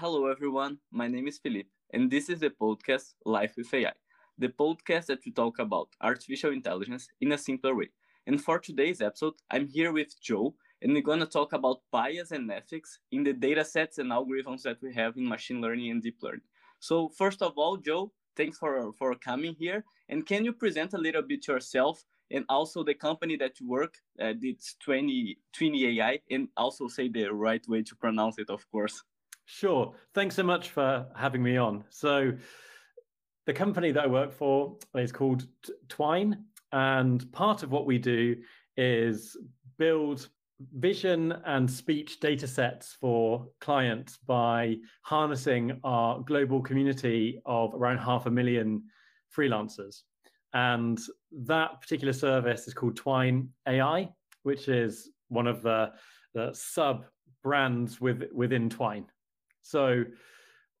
Hello, everyone. My name is Philippe, and this is the podcast Life with AI, the podcast that we talk about artificial intelligence in a simpler way. And for today's episode, I'm here with Joe, and we're going to talk about bias and ethics in the data sets and algorithms that we have in machine learning and deep learning. So, first of all, Joe, thanks for, for coming here. And can you present a little bit yourself and also the company that you work uh, at? It's 20, 20 AI, and also say the right way to pronounce it, of course. Sure. Thanks so much for having me on. So, the company that I work for is called Twine, and part of what we do is build vision and speech data sets for clients by harnessing our global community of around half a million freelancers. And that particular service is called Twine AI, which is one of the, the sub brands with, within Twine. So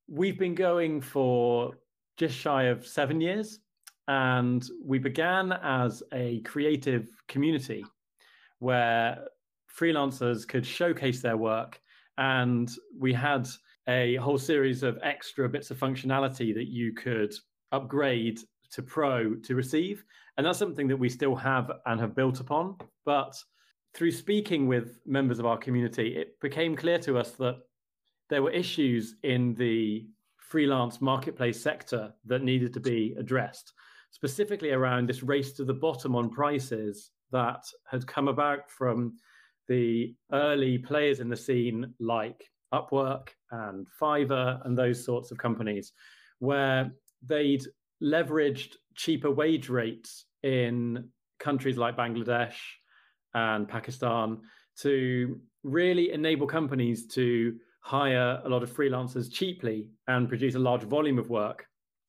we've been going for just shy of seven years. And we began as a creative community where freelancers could showcase their work. And we had a whole series of extra bits of functionality that you could upgrade to pro to receive. And that's something that we still have and have built upon. But through speaking with members of our community, it became clear to us that there were issues in the freelance marketplace sector that needed to be addressed, specifically around this race to the bottom on prices that had come about from the early players in the scene like Upwork and Fiverr and those sorts of companies, where they'd leveraged cheaper wage rates in countries like Bangladesh and Pakistan to really enable companies to hire a lot of freelancers cheaply and produce a large volume of work.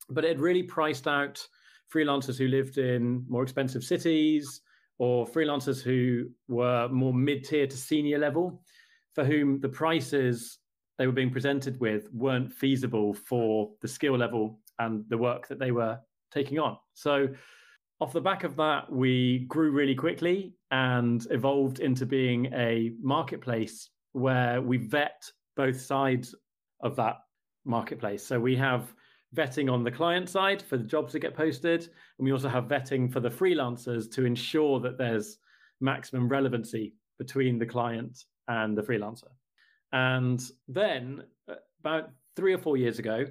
But it really priced out freelancers who lived in more expensive cities or freelancers who were more mid tier to senior level, for whom the prices they were being presented with weren't feasible for the skill level and the work that they were taking on. So, off the back of that, we grew really quickly and evolved into being a marketplace where we vet both sides of that marketplace. So we have vetting on the client side for the jobs that get posted, and we also have vetting for the freelancers to ensure that there's maximum relevancy between the client and the freelancer. And then uh, about three or four years ago,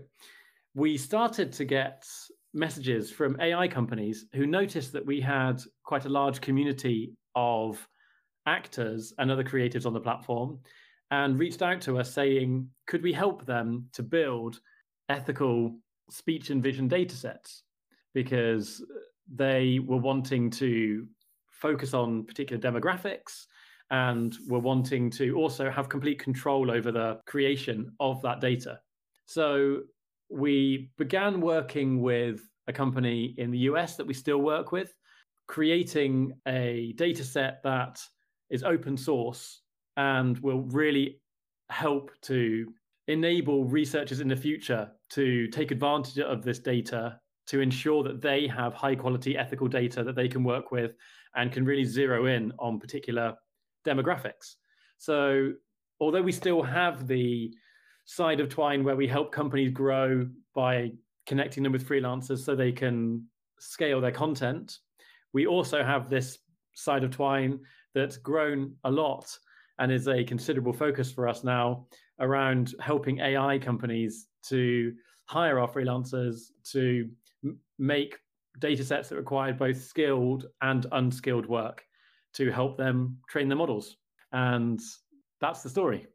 we started to get messages from AI companies who noticed that we had quite a large community of actors and other creatives on the platform and reached out to us saying, could we help them to build ethical speech and vision data sets? Because they were wanting to focus on particular demographics and were wanting to also have complete control over the creation of that data. So we began working with a company in the US that we still work with, creating a data set that is open source and will really help to enable researchers in the future to take advantage of this data to ensure that they have high quality ethical data that they can work with and can really zero in on particular demographics. So, although we still have the side of Twine where we help companies grow by connecting them with freelancers so they can scale their content, we also have this side of Twine that's grown a lot and is a considerable focus for us now around helping AI companies to hire our freelancers to m- make data sets that require both skilled and unskilled work to help them train the models. And that's the story.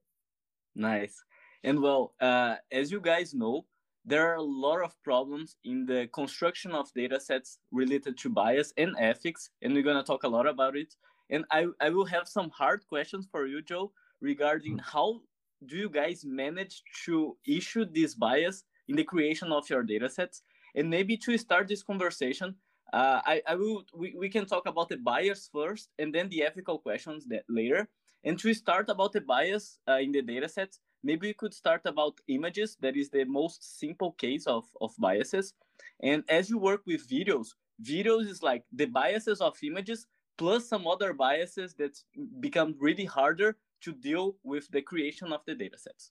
Nice. And well, uh, as you guys know, there are a lot of problems in the construction of data sets related to bias and ethics, and we're going to talk a lot about it. And I, I will have some hard questions for you, Joe, regarding mm-hmm. how do you guys manage to issue this bias in the creation of your data sets? And maybe to start this conversation, uh, I, I will we, we can talk about the bias first and then the ethical questions that later. And to start about the bias uh, in the data sets, maybe we could start about images. That is the most simple case of, of biases. And as you work with videos, videos is like the biases of images plus some other biases that become really harder to deal with the creation of the datasets.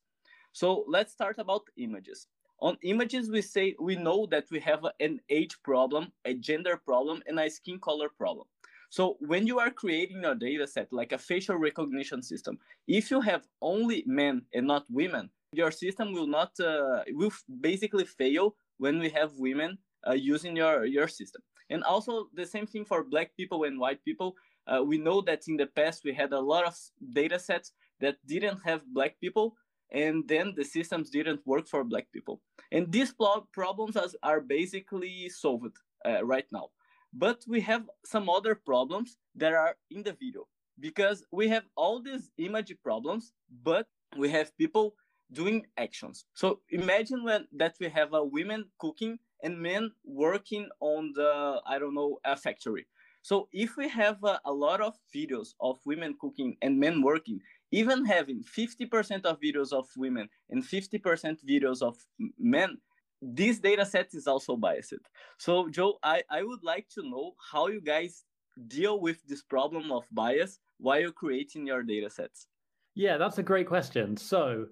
So let's start about images. On images, we say we know that we have an age problem, a gender problem, and a skin color problem. So when you are creating a data set like a facial recognition system, if you have only men and not women, your system will not uh, will basically fail when we have women uh, using your your system. And also the same thing for black people and white people. Uh, we know that in the past we had a lot of data sets that didn't have black people, and then the systems didn't work for black people. And these problems are basically solved uh, right now. But we have some other problems that are in the video because we have all these image problems, but we have people doing actions. So imagine when that we have a women cooking and men working on the I don't know a factory. So if we have a, a lot of videos of women cooking and men working, even having 50% of videos of women and 50% videos of men, this data set is also biased. So Joe, I, I would like to know how you guys deal with this problem of bias while you're creating your data sets. Yeah, that's a great question. So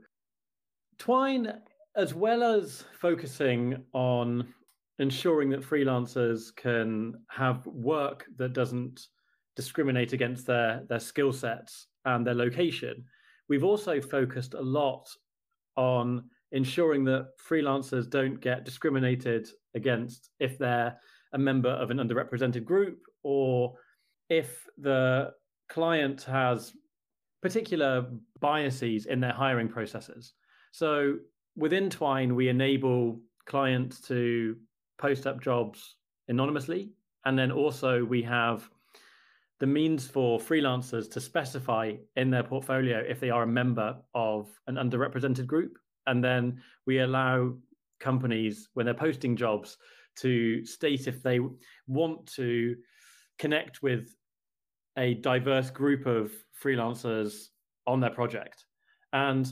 Twine, as well as focusing on ensuring that freelancers can have work that doesn't discriminate against their, their skill sets and their location, we've also focused a lot on ensuring that freelancers don't get discriminated against if they're a member of an underrepresented group or if the client has particular biases in their hiring processes. So within Twine, we enable clients to post up jobs anonymously. And then also we have the means for freelancers to specify in their portfolio if they are a member of an underrepresented group. And then we allow companies, when they're posting jobs, to state if they want to connect with a diverse group of freelancers on their project. And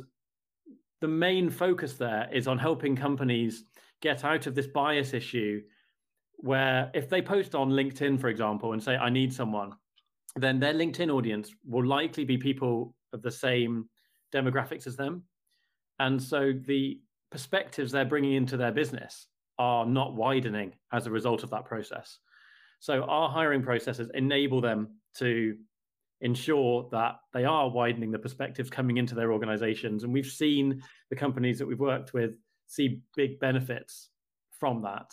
the main focus there is on helping companies get out of this bias issue where if they post on LinkedIn, for example, and say, I need someone, then their LinkedIn audience will likely be people of the same demographics as them. And so the perspectives they're bringing into their business are not widening as a result of that process. So our hiring processes enable them to ensure that they are widening the perspectives coming into their organizations. And we've seen the companies that we've worked with see big benefits from that.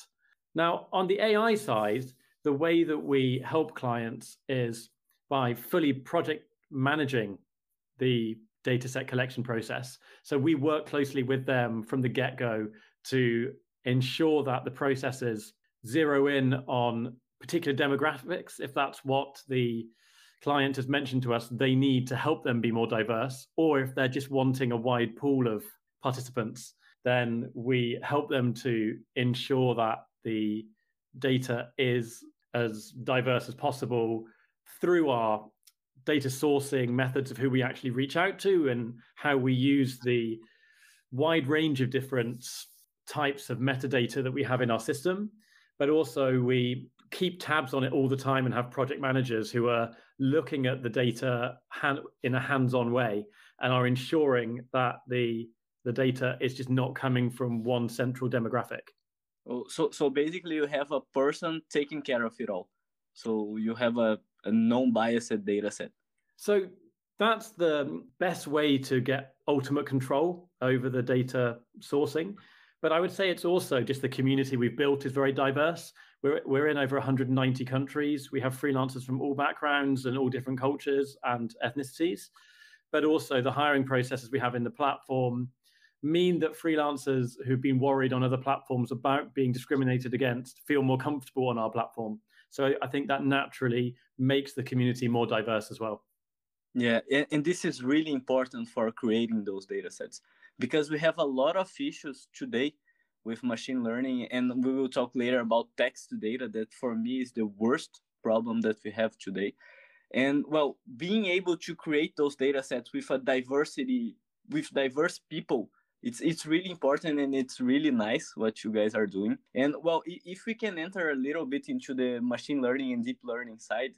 Now, on the AI side, the way that we help clients is by fully project managing the dataset collection process. So we work closely with them from the get go to ensure that the processes zero in on particular demographics, if that's what the client has mentioned to us they need to help them be more diverse, or if they're just wanting a wide pool of participants, then we help them to ensure that the data is as diverse as possible through our data sourcing methods of who we actually reach out to and how we use the wide range of different types of metadata that we have in our system. But also, we keep tabs on it all the time and have project managers who are looking at the data in a hands-on way and are ensuring that the the data is just not coming from one central demographic. Oh, so so basically, you have a person taking care of it all. So you have a, a non-biased data set. So that's the best way to get ultimate control over the data sourcing. But I would say it's also just the community we've built is very diverse. We're, we're in over 190 countries. We have freelancers from all backgrounds and all different cultures and ethnicities. But also, the hiring processes we have in the platform mean that freelancers who've been worried on other platforms about being discriminated against feel more comfortable on our platform. So I think that naturally makes the community more diverse as well. Yeah, and this is really important for creating those data sets because we have a lot of issues today with machine learning and we will talk later about text data that for me is the worst problem that we have today and well being able to create those data sets with a diversity with diverse people it's it's really important and it's really nice what you guys are doing. And well if we can enter a little bit into the machine learning and deep learning side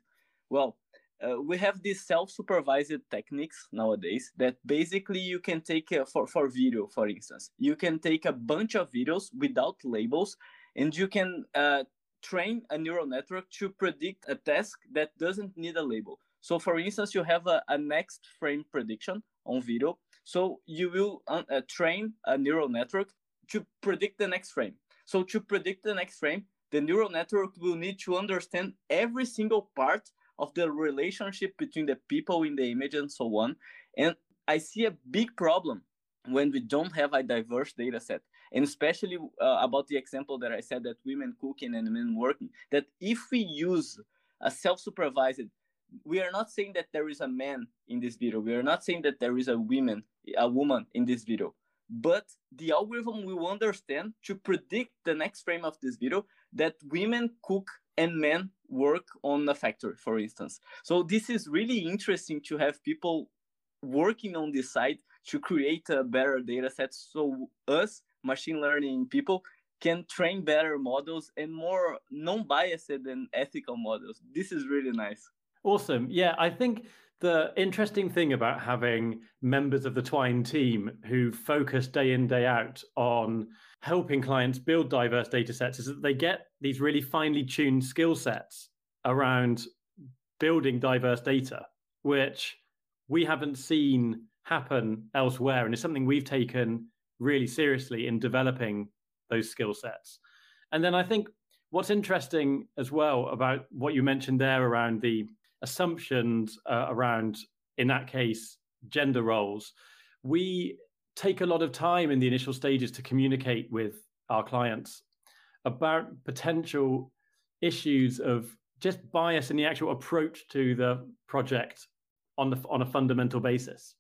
well uh, we have these self-supervised techniques nowadays that basically you can take uh, for for video for instance you can take a bunch of videos without labels and you can uh, train a neural network to predict a task that doesn't need a label. So for instance you have a, a next frame prediction on video so you will uh, uh, train a neural network to predict the next frame so to predict the next frame the neural network will need to understand every single part of the relationship between the people in the image and so on. And I see a big problem when we don't have a diverse data set and especially uh, about the example that i said that women cooking and men working that if we use a self-supervised we are not saying that there is a man in this video we are not saying that there is a woman a woman in this video but the algorithm will understand to predict the next frame of this video that women cook and men work on a factory, for instance. So this is really interesting to have people working on this side to create a better data set so us machine learning people can train better models and more non-biased and ethical models. This is really nice. Awesome. Yeah, I think the interesting thing about having members of the Twine team who focus day in, day out on helping clients build diverse data sets is that they get these really finely tuned skill sets around building diverse data, which we haven't seen happen elsewhere. And it's something we've taken really seriously in developing those skill sets. And then I think what's interesting as well about what you mentioned there around the assumptions uh, around, in that case, gender roles, we take a lot of time in the initial stages to communicate with our clients about potential issues of just bias in the actual approach to the project on the on a fundamental basis.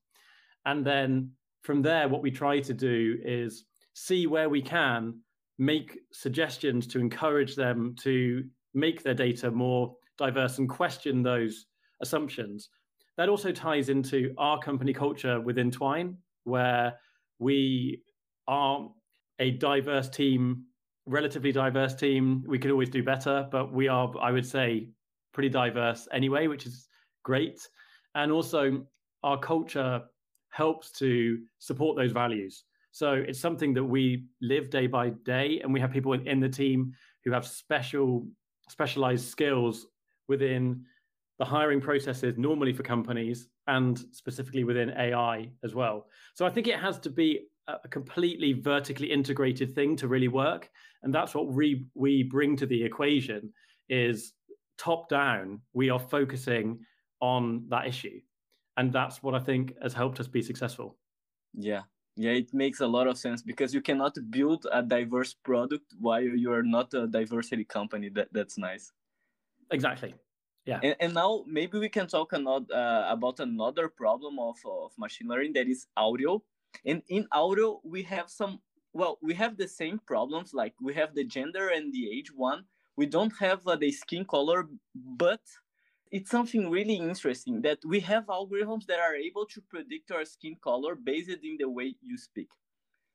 And then from there what we try to do is see where we can make suggestions to encourage them to make their data more diverse and question those assumptions. That also ties into our company culture within Twine, where we are a diverse team, relatively diverse team. We could always do better, but we are, I would say, pretty diverse anyway, which is great. And also, our culture helps to support those values. So it's something that we live day by day, and we have people in, the team who have special specialized skills within the hiring processes normally for companies and specifically within AI as well. So I think it has to be a completely vertically integrated thing to really work. And that's what we we bring to the equation is top down we are focusing on that issue. And that's what i think has helped us be successful. Yeah. Yeah it makes a lot of sense because you cannot build a diverse product while you are not a diversity company. That that's nice Exactly. Yeah. And, and now maybe we can talk another, uh, about another problem of, of machine learning that is audio. And in audio, we have some, well, we have the same problems. Like we have the gender and the age one. We don't have uh, the skin color, but it's something really interesting that we have algorithms that are able to predict your skin color based in the way you speak.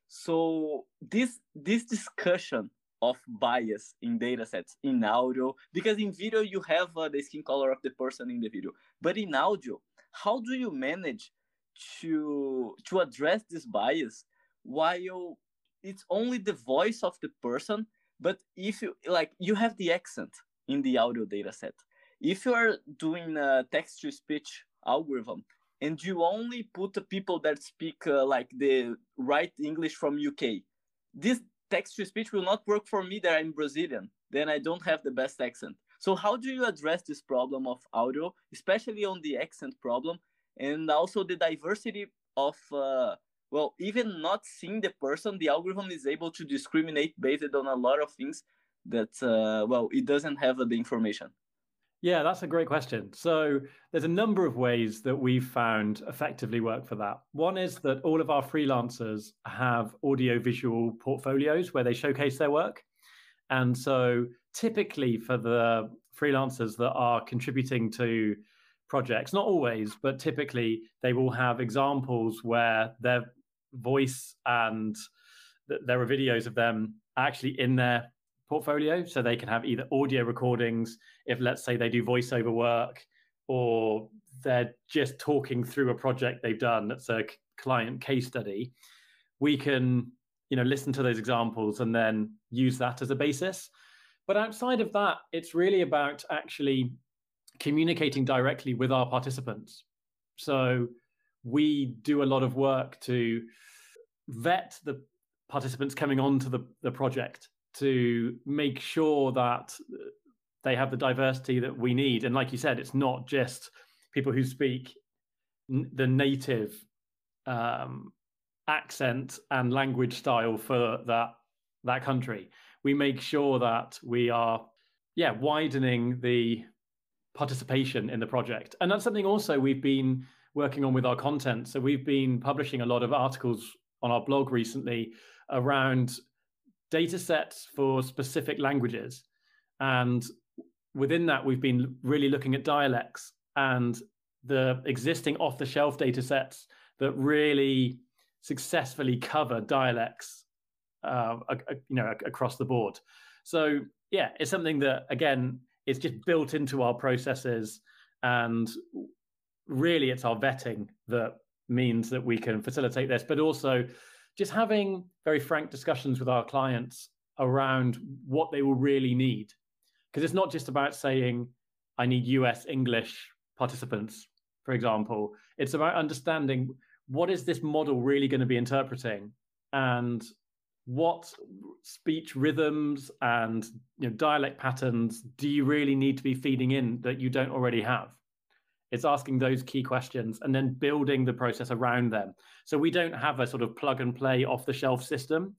So this this discussion of bias in data sets in audio because in video you have uh, the skin color of the person in the video. But in audio how do you manage to to address this bias while it's only the voice of the person? But if you like you have the accent in the audio data set if you are doing a text to speech algorithm and you only put the people that speak uh, like the right english from uk this text to speech will not work for me that I'm Brazilian. Then I don't have the best accent. So how do you address this problem of audio, especially on the accent problem, and also the diversity of uh, well, even not seeing the person, the algorithm is able to discriminate based on a lot of things that uh, well, it doesn't have the information. Yeah, that's a great question. So there's a number of ways that we've found effectively work for that. One is that all of our freelancers have audio-visual portfolios where they showcase their work. And so typically for the freelancers that are contributing to projects, not always, but typically they will have examples where their voice and th- there are videos of them actually in their portfolio so they can have either audio recordings if let's say they do voiceover work or they're just talking through a project they've done that's a client case study, we can you know listen to those examples and then use that as a basis. But outside of that, it's really about actually communicating directly with our participants. So we do a lot of work to vet the participants coming onto the, the project to make sure that they have the diversity that we need. And like you said, it's not just people who speak the native um, accent and language style for that that country. We make sure that we are, yeah, widening the participation in the project, and that's something also we've been working on with our content. So we've been publishing a lot of articles on our blog recently around data sets for specific languages. And within that, we've been really looking at dialects and the existing off the shelf data sets that really successfully cover dialects uh, you know across the board so yeah it's something that again is just built into our processes and really it's our vetting that means that we can facilitate this but also just having very frank discussions with our clients around what they will really need. Because it's not just about saying i need us english participants for example. It's about understanding what is this model really going to be interpreting and what speech rhythms and you know, dialect patterns do you really need to be feeding in that you don't already have it's asking those key questions and then building the process around them. So we don't have a sort of plug and play off the shelf system.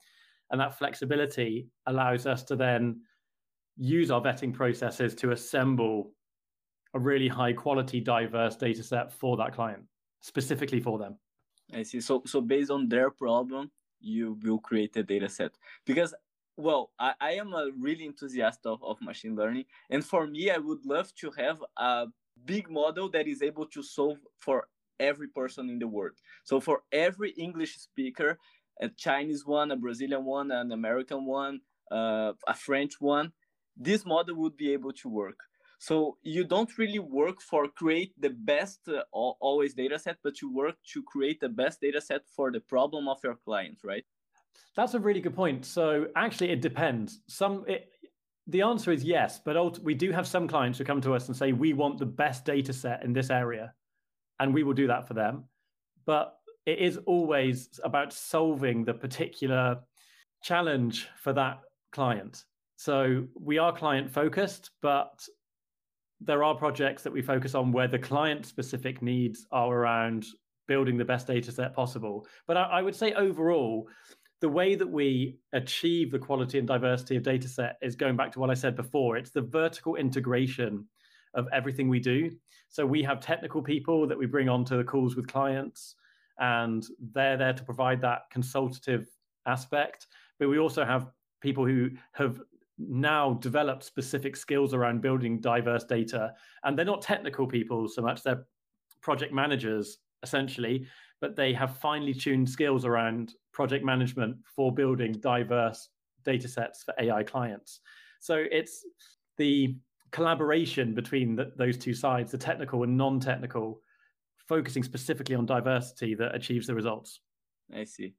And that flexibility allows us to then use our vetting processes to assemble a really high quality, diverse data set for that client, specifically for them. I see. So, so based on their problem, you will create a data set because well I, I am a really enthusiast of, of machine learning and for me i would love to have a big model that is able to solve for every person in the world. So for every English speaker, a Chinese one, a Brazilian one, an American one, uh, a French one, this model would be able to work. So you don't really work for create the best uh, always data set, but you work to create the best data set for the problem of your client, right? That's a really good point. So actually, it depends. Some it, the answer is yes, but we do have some clients who come to us and say we want the best data set in this area, and we will do that for them. But it is always about solving the particular challenge for that client. So we are client focused, but there are projects that we focus on where the client specific needs are around building the best data set possible. But I, I would say overall, the way that we achieve the quality and diversity of data set is going back to what I said before. It's the vertical integration of everything we do. So we have technical people that we bring onto the calls with clients, and they're there to provide that consultative aspect. But we also have people who have now developed specific skills around building diverse data. And they're not technical people so much, they're project managers essentially, but they have finely tuned skills around project management for building diverse data sets for AI clients. So it's the collaboration between the, those two sides, the technical and non technical, focusing specifically on diversity that achieves the results. I see.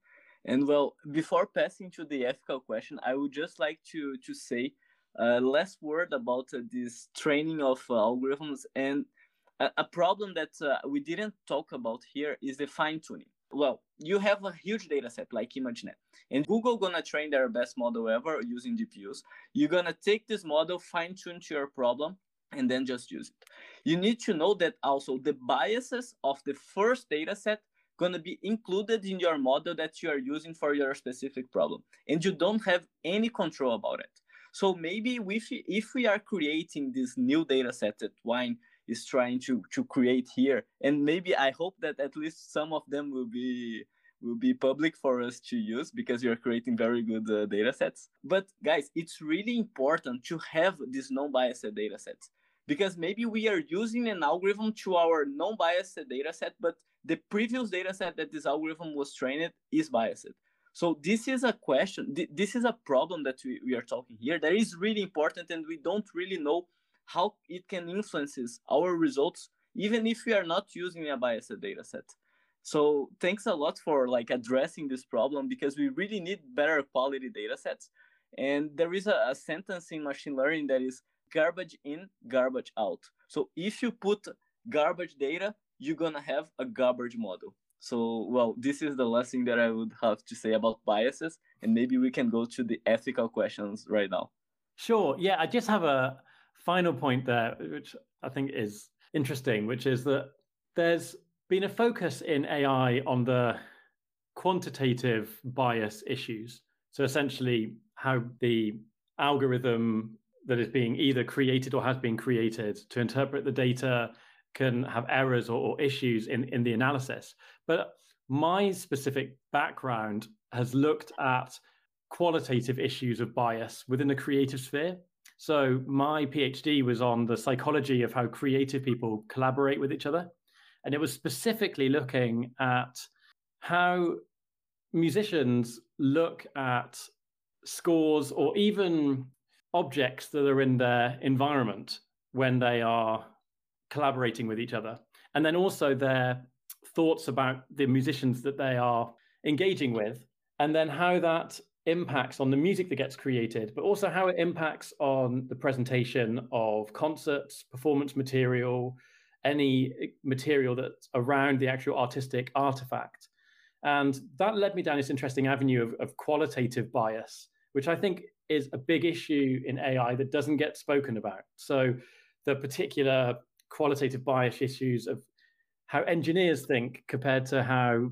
And well, before passing to the ethical question, I would just like to to say uh, last word about uh, this training of uh, algorithms and a, problem that uh, we didn't talk about here is the fine tuning well, you have a huge data set like ImageNet, and Google gonna train their best model ever using GPUs. You're gonna take this model, fine tune to your problem, and then just use it. You need to know that also the biases of the first data set gonna be included in your model that you are using for your specific problem, and you don't have any control about it. So maybe if, if we are creating this new data set that Twine is trying to to create here. And maybe i hope that at least some of them will be will be public for us to use because you're creating very good uh, data sets. But guys it's really important to have these non-biased data sets because maybe we are using an algorithm to our non-biased data set but the previous data set that this algorithm was trained is biased. So this is a question this is a problem that we, we are talking here that is really important and we don't really know how it can influences our results even if we are not using a biased data set. So thanks a lot for like addressing this problem because we really need better quality data sets. And there is a, a sentence in machine learning that is garbage in, garbage out. So if you put garbage data, you're gonna have a garbage model. So, well, this is the last thing that I would have to say about biases, and maybe we can go to the ethical questions right now. Sure. Yeah, I just have a final point there, which I think is interesting, which is that there's been a focus in AI on the quantitative bias issues. So, essentially, how the algorithm that is being either created or has been created to interpret the data can have errors or, or issues in, in the analysis. But my specific background has looked at qualitative issues of bias within the creative sphere. So my PhD was on the psychology of how creative people collaborate with each other. And it was specifically looking at how musicians look at scores or even objects that are in their environment when they are collaborating with each other. And then also their thoughts about the musicians that they are engaging with, and then how that impacts on the music that gets created, but also how it impacts on the presentation of concerts, performance material, any material that's around the actual artistic artifact. And that led me down this interesting avenue of, of qualitative bias, which I think is a big issue in AI that doesn't get spoken about. So the particular qualitative bias issues of how engineers think compared to how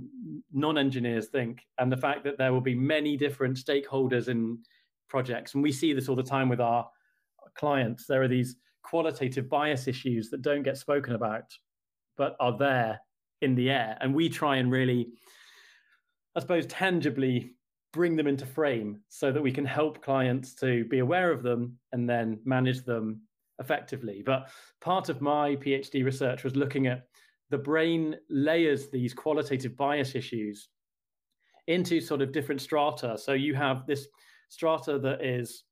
non-engineers think and the fact that there will be many different stakeholders in projects. And we see this all the time with our clients. There are these qualitative bias issues that don't get spoken about but are there in the air. And we try and really i suppose tangibly bring them into frame so that we can help clients to be aware of them and then manage them effectively. But part of my PhD research was looking at the brain layers these qualitative bias issues into sort of different strata. So you have this strata that is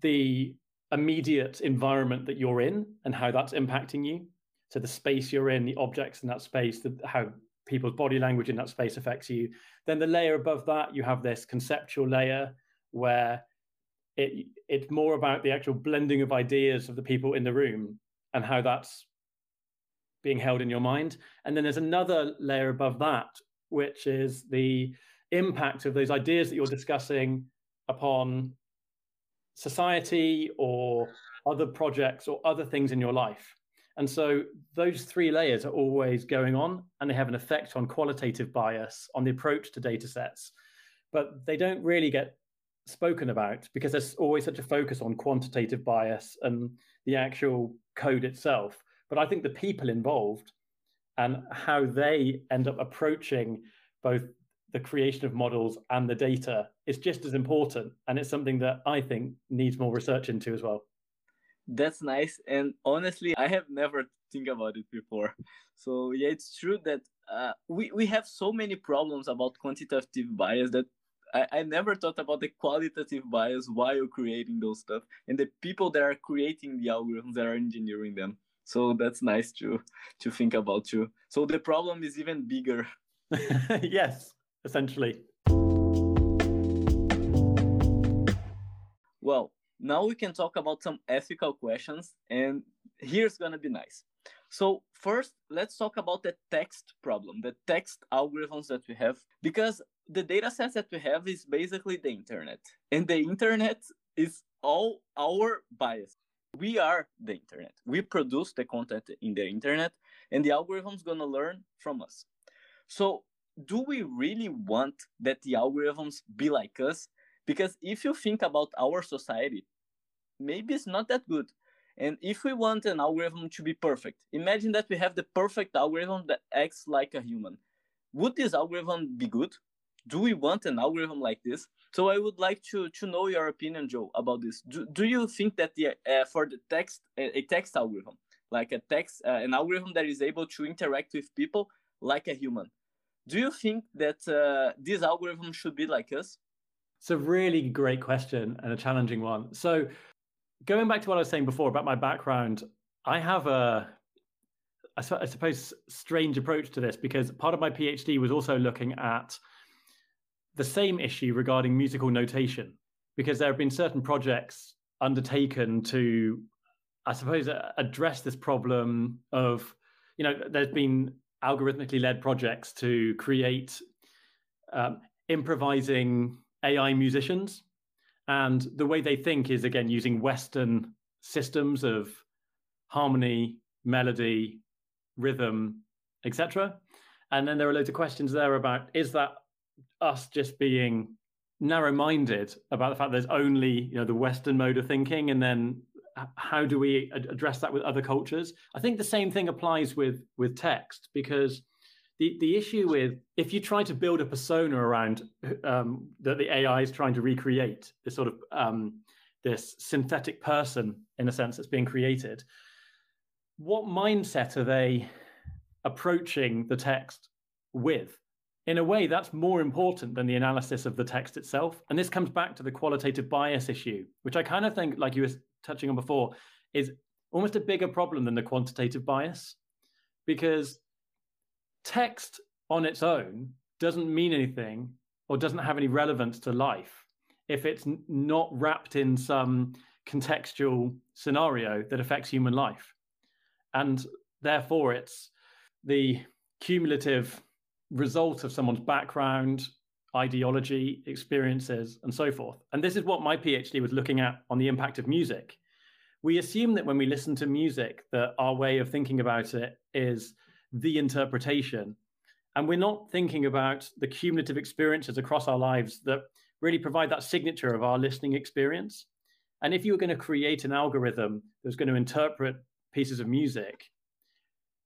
the immediate environment that you're in and how that's impacting you. So the space you're in, the objects in that space, the, how people's body language in that space affects you. Then the layer above that, you have this conceptual layer where it it's more about the actual blending of ideas of the people in the room and how that's being held in your mind. And then there's another layer above that which is the impact of those ideas that you're discussing upon society or other projects or other things in your life. And so those three layers are always going on and they have an effect on qualitative bias on the approach to data sets. But they don't really get spoken about because there's always such a focus on quantitative bias and the actual code itself. But I think the people involved and how they end up approaching both the creation of models and the data is just as important. And it's something that I think needs more research into as well. That's nice. And honestly, I have never think about it before. So yeah, it's true that uh, we, we have so many problems about quantitative bias that I, I never thought about the qualitative bias while creating those stuff and the people that are creating the algorithms that are engineering them. So that's nice to to think about too. So the problem is even bigger. yes, essentially. Well, now we can talk about some ethical questions, and here's gonna be nice. So first, let's talk about the text problem, the text algorithms that we have, because the data sets that we have is basically the internet. And the internet is all our bias. We are the internet. We produce the content in the internet, and the algorithm's gonna learn from us. So, do we really want that the algorithms be like us? Because if you think about our society, maybe it's not that good. And if we want an algorithm to be perfect, imagine that we have the perfect algorithm that acts like a human. Would this algorithm be good? do we want an algorithm like this? So I would like to to know your opinion, Joe, about this. Do, do you think that the uh, for the text a, text algorithm, like a text uh, an algorithm that is able to interact with people like a human, do you think that uh, this algorithm should be like us? It's a really great question and a challenging one. So going back to what I was saying before about my background, I have a I suppose, strange approach to this because part of my PhD was also looking at the same issue regarding musical notation, because there have been certain projects undertaken to, I suppose, address this problem of, you know, there's been algorithmically led projects to create um, improvising AI musicians. And the way they think is, again, using Western systems of harmony, melody, rhythm, etc. And then there are loads of questions there about is that us just being narrow-minded about the fact there's only you know the Western mode of thinking, and then how do we address that with other cultures? I think the same thing applies with with text because the the issue with if you try to build a persona around um, that the AI is trying to recreate this sort of um, this synthetic person in a sense that's being created, what mindset are they approaching the text with? In a way, that's more important than the analysis of the text itself. And this comes back to the qualitative bias issue, which I kind of think, like you were touching on before, is almost a bigger problem than the quantitative bias. Because text on its own doesn't mean anything or doesn't have any relevance to life if it's not wrapped in some contextual scenario that affects human life. And therefore, it's the cumulative result of someone's background, ideology, experiences, and so forth. And this is what my PhD was looking at on the impact of music. We assume that when we listen to music, that our way of thinking about it is the interpretation. And we're not thinking about the cumulative experiences across our lives that really provide that signature of our listening experience. And if you were going to create an algorithm that's going to interpret pieces of music,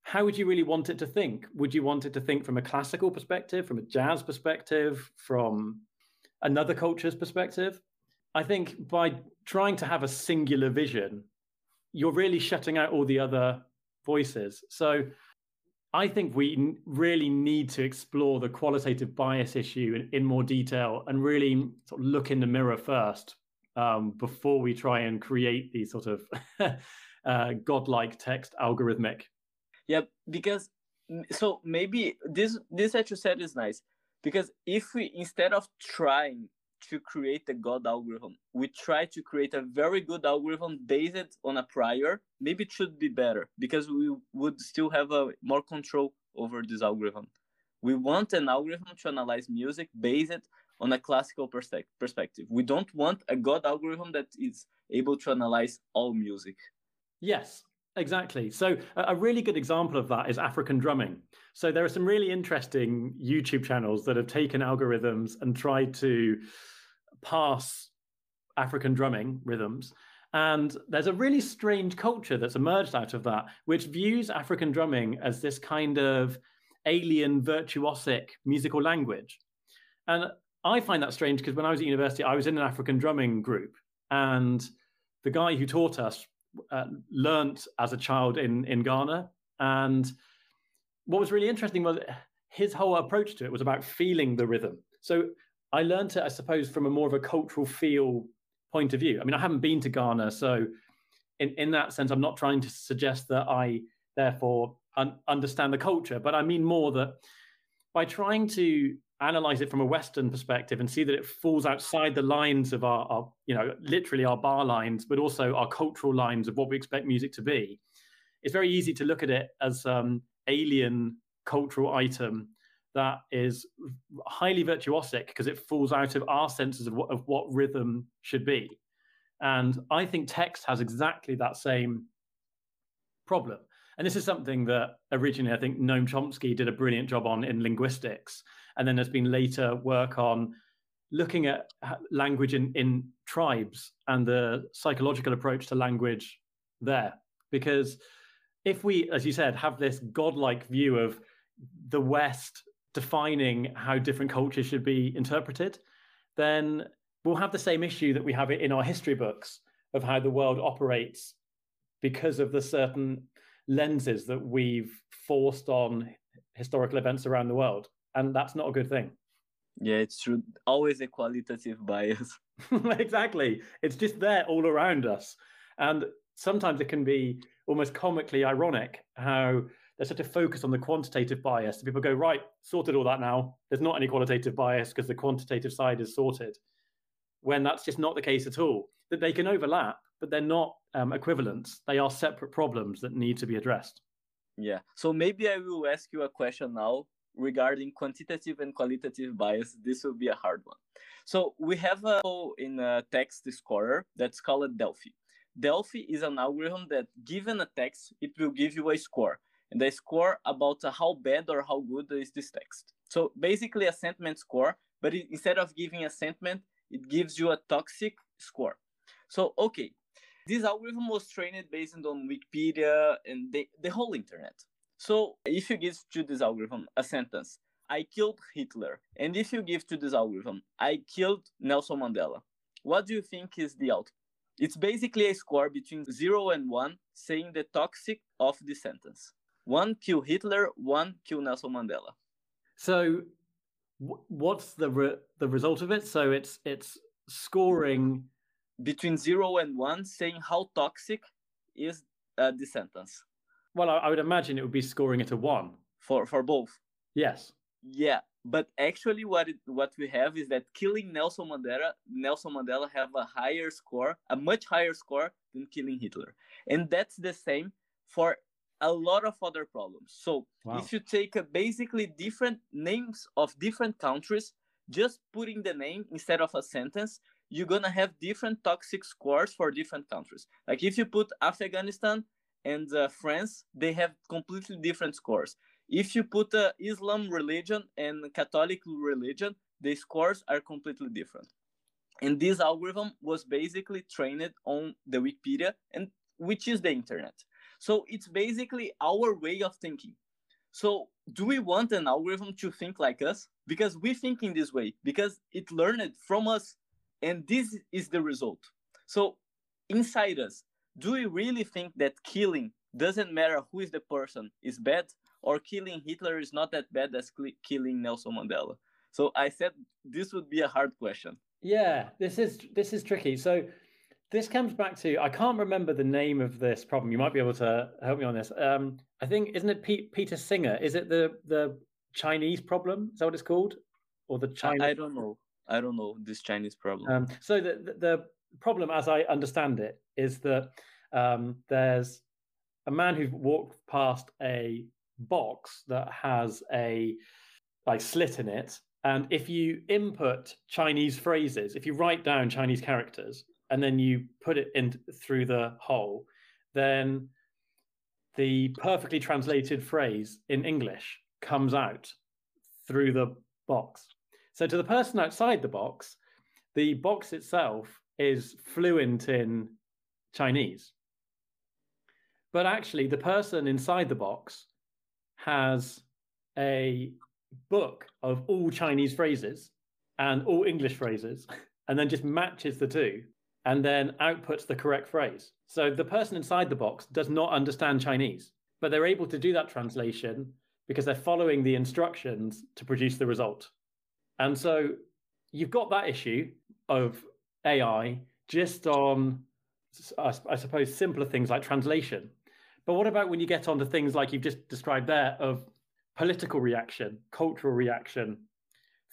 how would you really want it to think? Would you want it to think from a classical perspective, from a jazz perspective, from another culture's perspective? I think by trying to have a singular vision, you're really shutting out all the other voices. So I think we really need to explore the qualitative bias issue in, in more detail and really sort of look in the mirror first um, before we try and create these sort of uh, godlike text algorithmic. Yeah, because so maybe this this that you said is nice. Because if we instead of trying to create a god algorithm we try to create a very good algorithm based on a prior maybe it should be better because we would still have a more control over this algorithm. We want an algorithm to analyze music based on a classical perspective. We don't want a god algorithm that is able to analyze all music. Yes Exactly. So, a really good example of that is African drumming. So, there are some really interesting YouTube channels that have taken algorithms and tried to pass African drumming rhythms. And there's a really strange culture that's emerged out of that, which views African drumming as this kind of alien virtuosic musical language. And I find that strange because when I was at university, I was in an African drumming group. And the guy who taught us uh, learnt as a child in in Ghana, and what was really interesting was his whole approach to it was about feeling the rhythm. So I learned it, I suppose, from a more of a cultural feel point of view. I mean, I haven't been to Ghana, so in in that sense, I'm not trying to suggest that I therefore un- understand the culture, but I mean more that by trying to analyze it from a Western perspective and see that it falls outside the lines of our, our, you know, literally our bar lines, but also our cultural lines of what we expect music to be, it's very easy to look at it as um, alien cultural item that is highly virtuosic because it falls out of our senses of of what rhythm should be. And I think text has exactly that same problem. And this is something that originally I think Noam Chomsky did a brilliant job on in linguistics. And then there's been later work on looking at uh, language in, in tribes and the psychological approach to language there. Because if we, as you said, have this godlike view of the West defining how different cultures should be interpreted, then we'll have the same issue that we have in our history books of how the world operates because of the certain lenses that we've forced on historical events around the world. And that's not a good thing. Yeah, it's true. Always a qualitative bias. exactly. It's just there all around us. And sometimes it can be almost comically ironic how there's such a focus on the quantitative bias. So people go, right, sorted all that now. There's not any qualitative bias because the quantitative side is sorted. When that's just not the case at all. That they can overlap, but they're not um, equivalents. They are separate problems that need to be addressed. Yeah. So maybe I will ask you a question now regarding quantitative and qualitative bias. This will be a hard one. So we have a in a text scorer that's called Delphi. Delphi is an algorithm that given a text, it will give you a score. And the score about how bad or how good is this text. So basically a sentiment score, but it, instead of giving a sentiment, it gives you a toxic score. So, okay, this algorithm was trained based on Wikipedia and the, the whole internet. So if you give to this algorithm a sentence, I killed Hitler, and if you give to this algorithm, I killed Nelson Mandela, what do you think is the output? It's basically a score between zero and one saying the toxic of the sentence. One kill Hitler, one kill Nelson Mandela. So what's the re- the result of it? So it's it's scoring between zero and one, saying how toxic is uh, the sentence. Well, I, I would imagine it would be scoring it a one for for both. Yes. Yeah, but actually, what it, what we have is that killing Nelson Mandela, Nelson Mandela have a higher score, a much higher score than killing Hitler, and that's the same for a lot of other problems. So wow. if you take a basically different names of different countries, just putting the name instead of a sentence, you're gonna have different toxic scores for different countries. Like if you put Afghanistan and uh, France, they have completely different scores. If you put uh, Islam religion and Catholic religion, the scores are completely different. And this algorithm was basically trained on the Wikipedia, and which is the internet. So it's basically our way of thinking. So do we want an algorithm to think like us? Because we think in this way, because it learned from us and this is the result. So, inside us, do we really think that killing doesn't matter who is the person is bad, or killing Hitler is not that bad as killing Nelson Mandela? So I said this would be a hard question. Yeah, this is this is tricky. So this comes back to I can't remember the name of this problem. You might be able to help me on this. Um, I think isn't it Pete, Peter Singer? Is it the the Chinese problem? Is that what it's called? Or the Chinese? I, I don't know. I don't know this Chinese problem. Um, so the, the, problem, as I understand it, is that um, there's a man who walked past a box that has a like slit in it, and if you input Chinese phrases, if you write down Chinese characters and then you put it in through the hole, then the perfectly translated phrase in English comes out through the box. So to the person outside the box, the box itself is fluent in Chinese. But actually, the person inside the box has a book of all Chinese phrases and all English phrases, and then just matches the two and then outputs the correct phrase. So the person inside the box does not understand Chinese, but they're able to do that translation because they're following the instructions to produce the result. And so you've got that issue of AI just on, I suppose, simpler things like translation. But what about when you get onto things like you've just described there of political reaction, cultural reaction,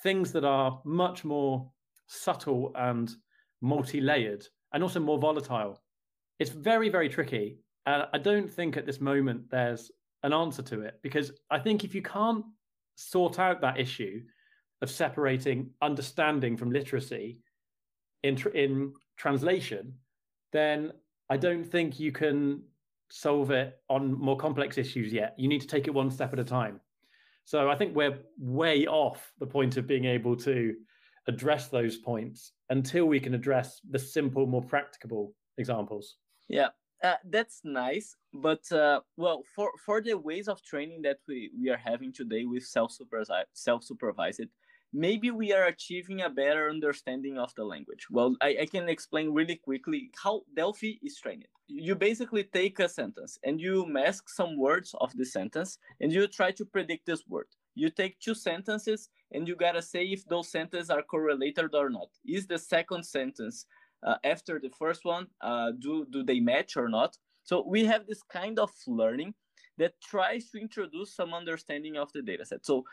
things that are much more subtle and multi layered and also more volatile? It's very, very tricky. And I don't think at this moment there's an answer to it because I think if you can't sort out that issue, of separating understanding from literacy in tr- in translation, then I don't think you can solve it on more complex issues yet. You need to take it one step at a time. So I think we're way off the point of being able to address those points until we can address the simple, more practicable examples. Yeah, uh, that's nice. But uh, well, for for the ways of training that we we are having today with self supervised self supervised, maybe we are achieving a better understanding of the language. Well, I, I, can explain really quickly how Delphi is trained. You basically take a sentence and you mask some words of the sentence and you try to predict this word. You take two sentences and you gotta say if those sentences are correlated or not. Is the second sentence uh, after the first one, uh, do, do they match or not? So we have this kind of learning that tries to introduce some understanding of the data set. So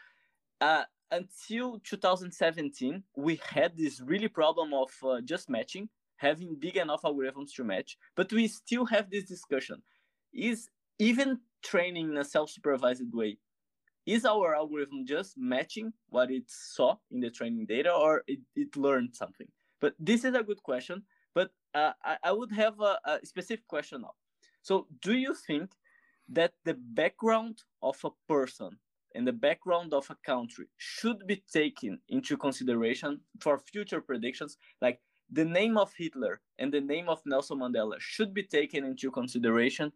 uh, until 2017, we had this really problem of uh, just matching, having big enough algorithms to match, but we still have this discussion. Is even training in a self-supervised way, is our algorithm just matching what it saw in the training data or it, it learned something? But this is a good question, but uh, I, I would have a, a specific question now. So do you think that the background of a person and the background of a country should be taken into consideration for future predictions like the name of hitler and the name of nelson mandela should be taken into consideration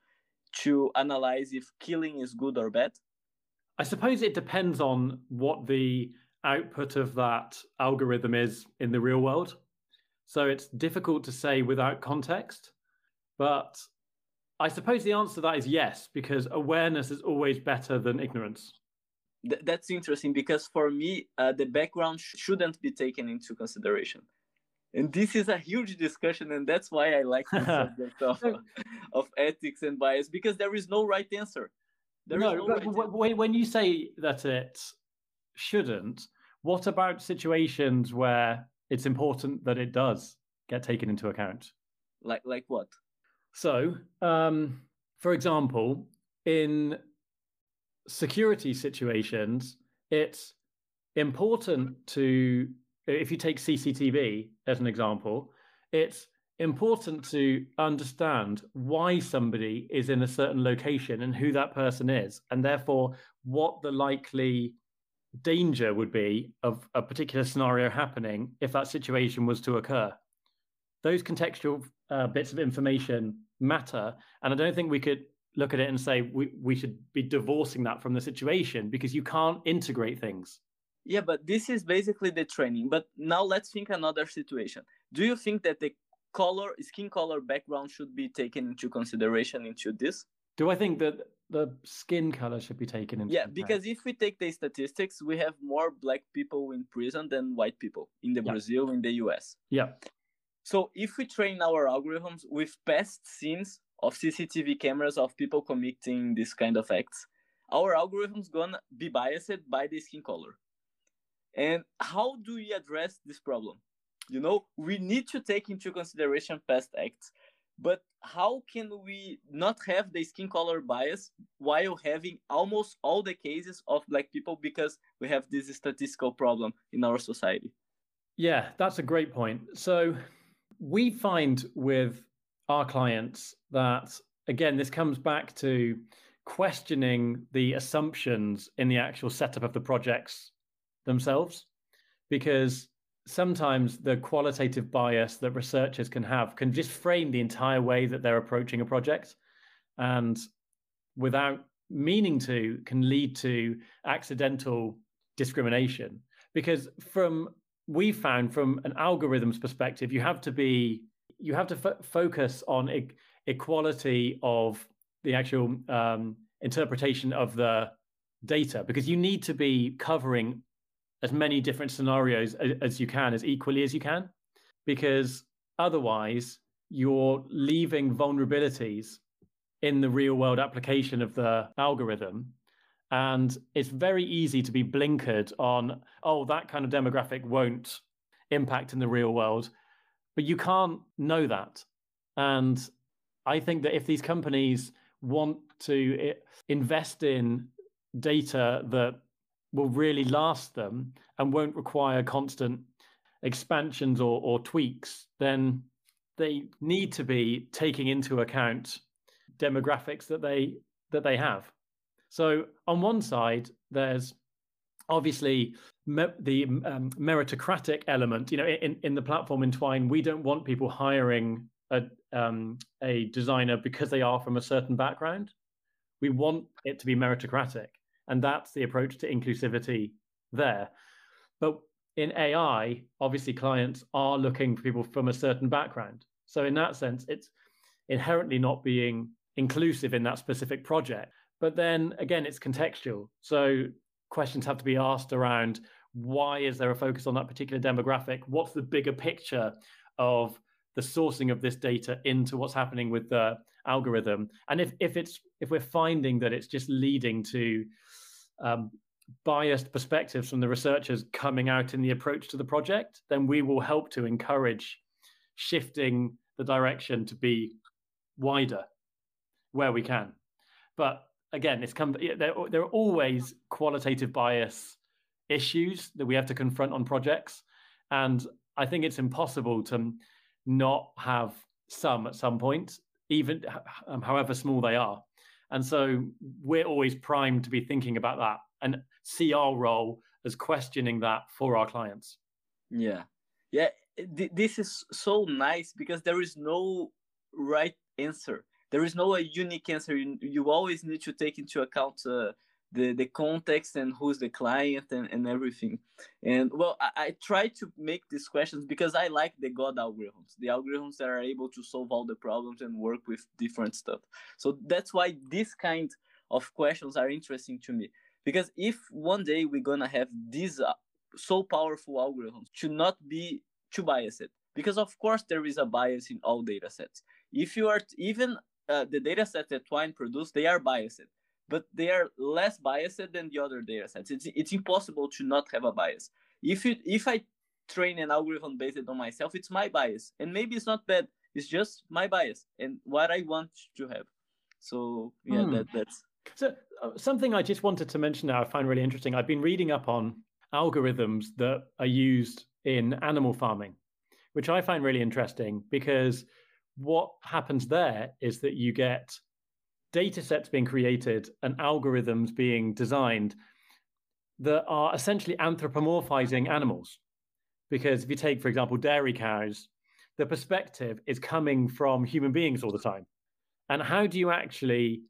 to analyze if killing is good or bad. I suppose it depends on what the output of that algorithm is in the real world. So it's difficult to say without context but i suppose the answer to that is yes because awareness is always better than ignorance th- that's interesting because for me uh, the background sh- shouldn't be taken into consideration. And this is a huge discussion and that's why i like the subject of, of ethics and bias because there is no right answer. There no, no but right when you say that it shouldn't what about situations where it's important that it does get taken into account? Like like what? So um, for example in security situations, it's important to, if you take CCTV as an example, it's important to understand why somebody is in a certain location and who that person is, and therefore what the likely danger would be of a particular scenario happening if that situation was to occur. Those contextual uh, bits of information matter, and I don't think we could look at it and say we, we should be divorcing that from the situation because you can't integrate things. Yeah but this is basically the training. But now let's think another situation. Do you think that the color skin color background should be taken into consideration into this? Do i think that the skin color should be taken into yeah because if we take the statistics we have more black people in prison than white people in the yeah. brazil in the us yeah. So if we train our algorithms with past scenes of CCTV cameras of people committing this kind of acts, our algorithm's gonna be biased by the skin color. And how do we address this problem? You know, we need to take into consideration past acts, but how can we not have the skin color bias while having almost all the cases of black people because we have this statistical problem in our society? Yeah, that's a great point. So we find with our clients that again this comes back to questioning the assumptions in the actual setup of the projects themselves. Because sometimes the qualitative bias that researchers can have can just frame the entire way that they're approaching a project and without meaning to can lead to accidental discrimination. Because from we found from an algorithm's perspective you have to be you have to f- focus on e- equality of the actual um, interpretation of the data because you need to be covering as many different scenarios as, as you can as equally as you can because otherwise you're leaving vulnerabilities in the real world application of the algorithm and it's very easy to be blinkered on oh that kind of demographic won't impact in the real world but you can't know that. And I think that if these companies want to eh, invest in data that will really last them and won't require constant expansions or, or tweaks, then they need to be taking into account demographics that they that they have. So on one side, there's obviously me- the um, meritocratic element you know in, in the platform in twine we don't want people hiring a, um, a designer because they are from a certain background. We want it to be meritocratic and that's the approach to inclusivity there. But in ai obviously clients are looking for people from a certain background. So in that sense it's inherently not being inclusive in that specific project. But then again it's contextual. So questions have to be asked around why is there a focus on that particular demographic? What's the bigger picture of the sourcing of this data into what's happening with the algorithm. And if if it's if we're finding that it's just leading to um, biased perspectives from the researchers coming out in the approach to the project, then we will help to encourage shifting the direction to be wider where we can. But again, it's come there, there are always qualitative bias issues that we have to confront on projects. And I think it's impossible to not have some at some point, even um, however small they are. And so we're always primed to be thinking about that and see our role as questioning that for our clients. Yeah. Yeah. This is so nice because there is no right answer. There is no a unique answer. You, you always need to take into account uh, the the context and who's the client and, and everything. And well I, I, try to make these questions because i like the god algorithms the algorithms that are able to solve all the problems and work with different stuff. So that's why this kind of questions are interesting to me. Because if one day we're gonna have these uh, so powerful algorithms to not be too biased because of course there is a bias in all data sets. If you are even uh, the data sets that twine produce they are biased but they are less biased than the other data sets. It's, it's impossible to not have a bias. If you if I train an algorithm based on myself, it's my bias, and maybe it's not bad. It's just my bias and what I want to have. So yeah, mm. that that's so uh, something I just wanted to mention now. I find really interesting. I've been reading up on algorithms that are used in animal farming, which I find really interesting because what happens there is that you get data sets being created and algorithms being designed that are essentially anthropomorphizing animals. Because if you take, for example, dairy cows, the perspective is coming from human beings all the time. And how do you actually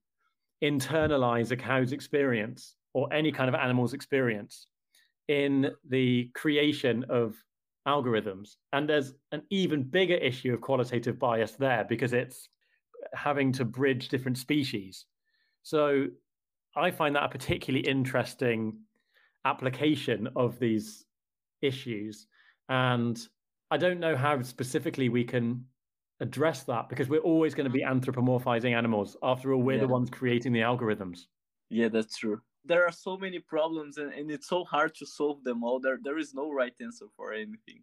internalize a cow's experience or any kind of animal's experience in the creation of algorithms? And there's an even bigger issue of qualitative bias there because it's having to bridge different species. So I find that a particularly interesting application of these issues. And I don't know how specifically we can address that because we're always going to be anthropomorphizing animals. After all, we're yeah. the ones creating the algorithms. Yeah, that's true. There are so many problems and, and it's so hard to solve them all. There there is no right answer for anything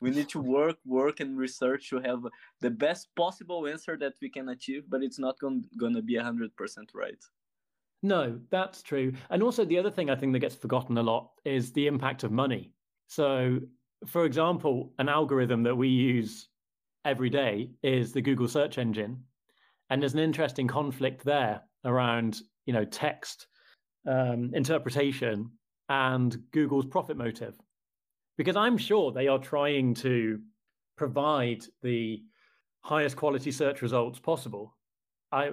we need to work work and research to have the best possible answer that we can achieve but it's not going to be 100% right. No that's true. And also the other thing i think that gets forgotten a lot is the impact of money. So for example an algorithm that we use every day is the google search engine. And there's an interesting conflict there around you know text um, interpretation and google's profit motive because I'm sure they are trying to provide the highest quality search results possible. I,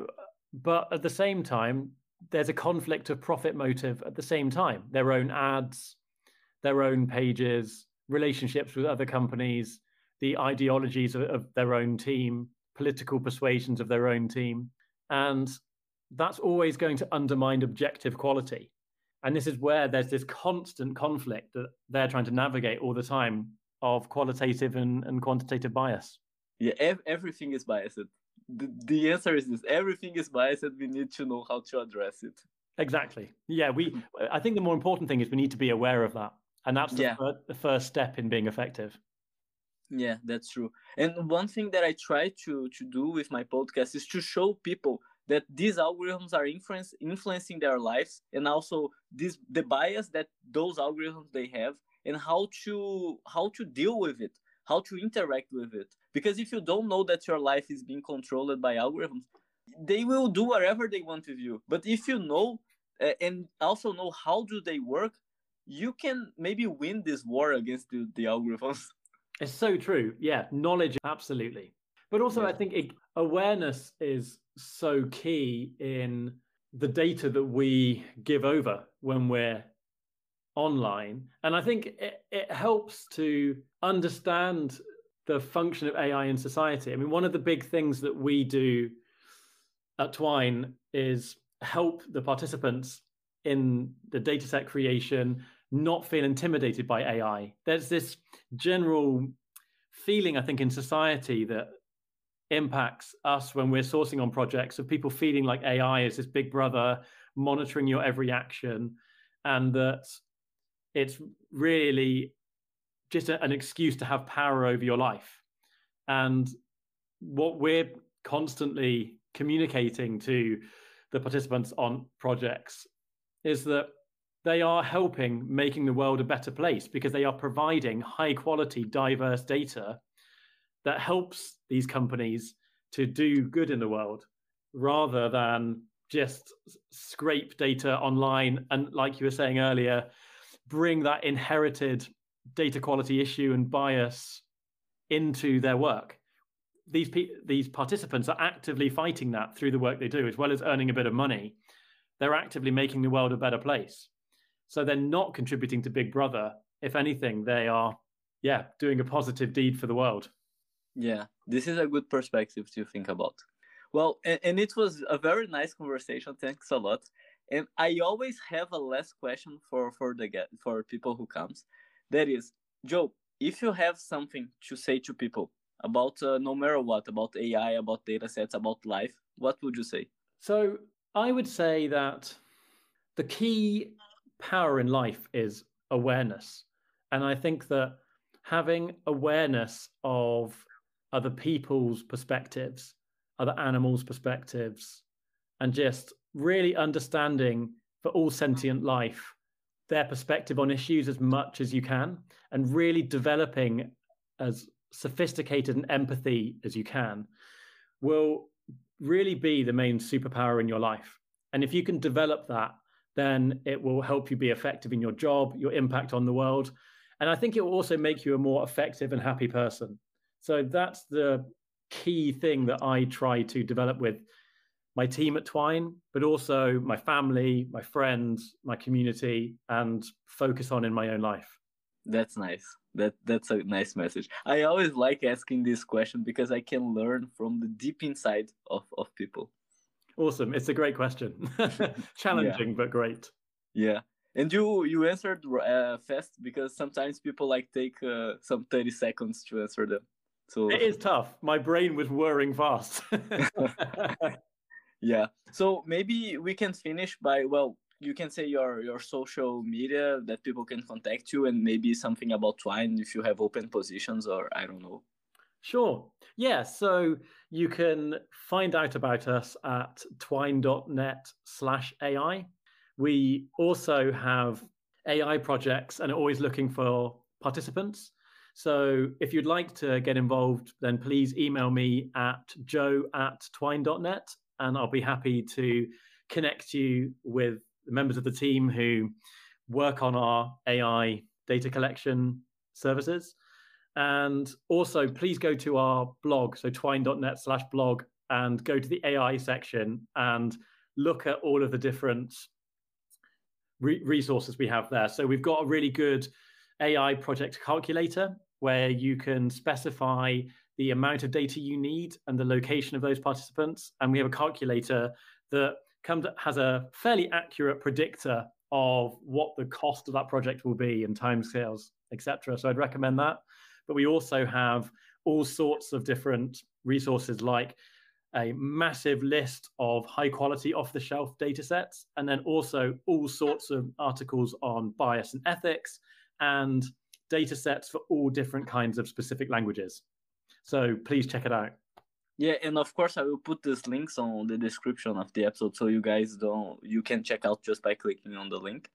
but at the same time, there's a conflict of profit motive at the same time. Their own ads, their own pages, relationships with other companies, the ideologies of, of their own team, political persuasions of their own team. And that's always going to undermine objective quality. And this is where there's this constant conflict that they're trying to navigate all the time of qualitative and, and quantitative bias. Yeah, ev- everything is biased. The, the answer is this everything is biased. We need to know how to address it. Exactly. Yeah, we. I think the more important thing is we need to be aware of that, and that's the, yeah. fir- the first step in being effective. Yeah, that's true. And one thing that I try to to do with my podcast is to show people that these algorithms are influence, influencing their lives and also this the bias that those algorithms they have and how to how to deal with it how to interact with it. Because if you don't know that your life is being controlled by algorithms they will do whatever they want with you. But if you know uh, and also know how do they work you can maybe win this war against the, the algorithms. It's so true. Yeah knowledge absolutely. But also yeah. i think it, awareness is so key in the data that we give over when we're online. And I think it, it helps to understand the function of AI in society. I mean, one of the big things that we do at Twine is help the participants in the dataset creation not feel intimidated by AI. There's this general feeling, I think, in society that impacts us when we're sourcing on projects of people feeling like AI is this big brother monitoring your every action and that it's really just a, an excuse to have power over your life. And what we're constantly communicating to the participants on projects is that they are helping making the world a better place because they are providing high quality diverse data that helps these companies to do good in the world rather than just scrape data online and like you were saying earlier bring that inherited data quality issue and bias into their work. These pe- these participants are actively fighting that through the work they do as well as earning a bit of money. They're actively making the world a better place. So they're not contributing to big brother. If anything they are yeah doing a positive deed for the world yeah this is a good perspective to think about. Well and, and it was a very nice conversation thanks a lot. And i always have a last question for for the get for people who comes. That is joe if you have something to say to people about uh, no matter what about ai about data sets about life what would you say? So i would say that the key power in life is awareness. And i think that having awareness of other people's perspectives other animals perspectives and just really understanding for all sentient life their perspective on issues as much as you can and really developing as sophisticated an empathy as you can will really be the main superpower in your life. And if you can develop that, then it will help you be effective in your job, your impact on the world. And I think it will also make you a more effective and happy person. So that's the key thing that I try to develop with my team at Twine, but also my family, my friends, my community, and focus on in my own life. That's nice. That that's a nice message. I always like asking this question because I can learn from the deep inside of, of people. Awesome. It's a great question. Challenging yeah. but great. Yeah. And you you answered uh, fast because sometimes people like take uh, some 30 seconds to answer them. So It is tough. My brain was whirring fast. yeah. So maybe we can finish by well you can say your your social media that people can contact you and maybe something about twine if you have open positions or i don't know. Sure. Yeah so you can find out about us at twine.net slash ai we also have ai projects and are always looking for participants so if you'd like to get involved then please email me at joe at twine.net and I'll be happy to connect you with the members of the team who work on our AI data collection services. And also, please go to our blog, so twine.net slash blog, and go to the AI section and look at all of the different re- resources we have there. So, we've got a really good AI project calculator where you can specify the amount of data you need and the location of those participants. And we have a calculator that comes has a fairly accurate predictor of what the cost of that project will be and timescales, etc. So I'd recommend that. But we also have all sorts of different resources like a massive list of high quality off the shelf data sets, and then also all sorts of articles on bias and ethics and data sets for all different kinds of specific languages. So please check it out. Yeah, and of course I will put these links on the description of the episode so you guys don't you can check out just by clicking on the link.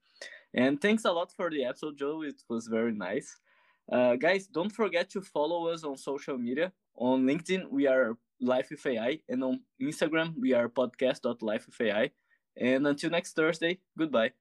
And thanks a lot for the episode, Joe. It was very nice. Uh, guys, don't forget to follow us on social media. On LinkedIn, we are Life with AI, and on Instagram, we are podcast.lifewithai. And until next Thursday, goodbye.